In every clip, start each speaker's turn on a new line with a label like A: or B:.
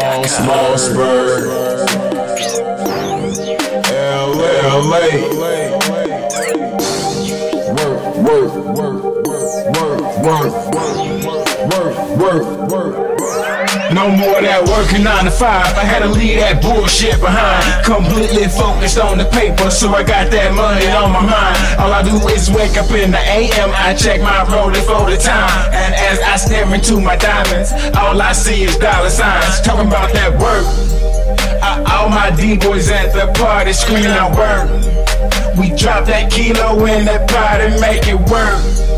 A: Moss, Mossberg, LA, work, work, work, work, work, work, work, work.
B: No more that working nine to five. I had to leave that bullshit behind. Completely focused on the paper, so I got that money on my mind. All I do is wake up in the AM, I check my Rollie for the time. And as I stare into my diamonds, all I see is dollar signs. Talking about that work. I, all my D-boys at the party screaming out work. We drop that kilo in that pot and make it work.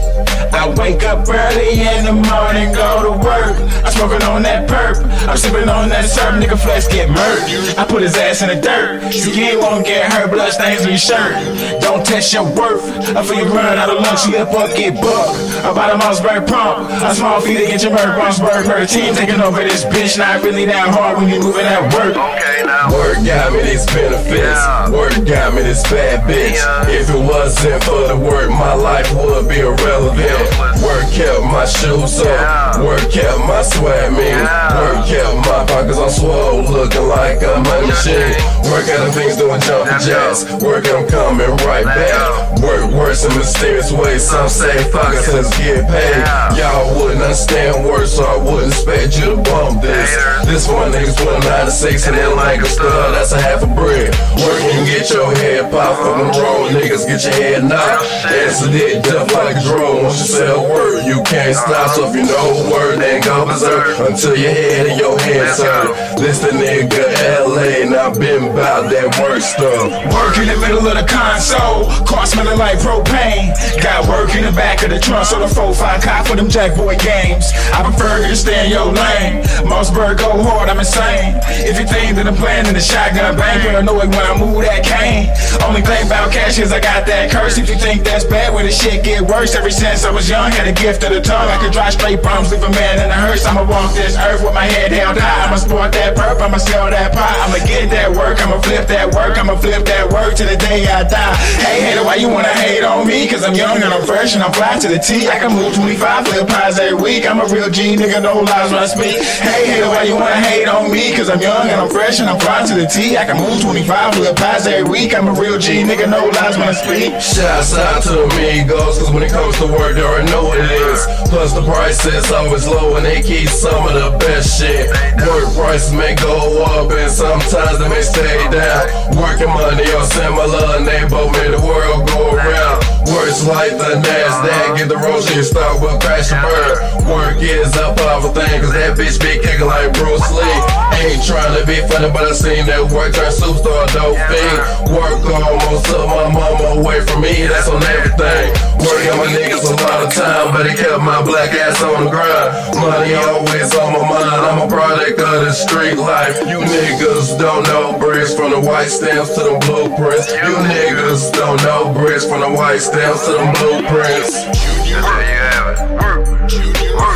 B: I wake up early in the morning, go to work. I'm smoking on that perp. I'm sipping on that syrup, nigga flesh get murked. I put his ass in the dirt. You ain't won't get hurt, blood stains on your shirt. Don't test your worth. I feel you run out of lunch, slip up, get bucked. About a Mossberg pump. A small feet to get your murk. Mossberg her team taking over this bitch. Not really that hard when you moving at work.
C: Okay, now.
A: Work got me these benefits.
C: Yeah.
A: Work got me this bad bitch. If it wasn't for the work, my life would be irrelevant. Work kept my shoes up. Work kept my swag mean. Work kept my pockets on swole, looking like a machine. Work at the things doing jumping jacks. Work I'm coming right back. Work worse in mysterious ways. Some say fuck us, let's get paid. Y'all wouldn't understand words, so I wouldn't expect you to bump this. This one niggas put a nine to six and then like a stud, that's a half a brick. Work and get your head popped from the road, niggas get your head knocked. It tough like a drone. Once you say a word, you can't stop. So if you know a word, then go berserk until your head and your hands hurt. This the nigga LA, and I been about that work stuff.
B: Work in the middle of the console, smelling like propane. Got work in the back of the trunk, so the 4-5 cop for them jackboy games. I prefer to stay in your lane. Mossberg go hard, I'm insane. If you think that I'm playing in the shotgun bang, paranoid when I know when I move that cane. Only thing about cash is I got that curse. If you think that's bad, when the shit get worse. Ever since I was young, had a gift of the tongue. I could drive straight bombs, leave a man in a hearse. I'ma walk this earth with my head held high. I'ma sport that I'ma sell that pie. I'ma get that work, I'ma flip that work, I'ma flip that work to the day I die. Hey, hater, why you wanna hate on me? Cause I'm young and I'm fresh and I'm fly to the T. I can move 25 flip pies every week. I'm a real G, nigga, no lies when I speak. Hey, hater, why you wanna hate on me? Cause I'm young and I'm fresh and I'm fly to the T. I can move 25 flip pies every week. I'm a real G, nigga, no lies when I speak.
A: Shouts out to the amigos, cause when it comes to work, know what it is. Plus, the price is always low, and they keep some of the best shit. Work prices may go up, and sometimes they may stay down. Working money or similar, they both make the world go around. Works like the NASDAQ, get the roaches, start will crash and burn. Work is a powerful thing, cause that bitch be kicking like Bruce Lee. Ain't trying to be funny, but I seen that work turn superstar dope fiend. Work almost took my mama away from me, that's on everything. Work on my niggas a lot of time, but it kept my black ass on the grind. Money always on my mind, I'm a product of the street life. You niggas don't know bricks from the white stamps to the blueprints. You niggas don't know bricks from the white stamps to the blueprints.
C: There you have it.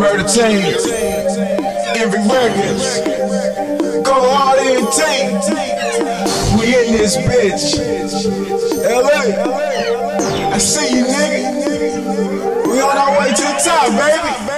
B: Murder Team. Envy Records. Go hard in team. We in this bitch. LA. I see you, nigga. We on our way to the top, baby.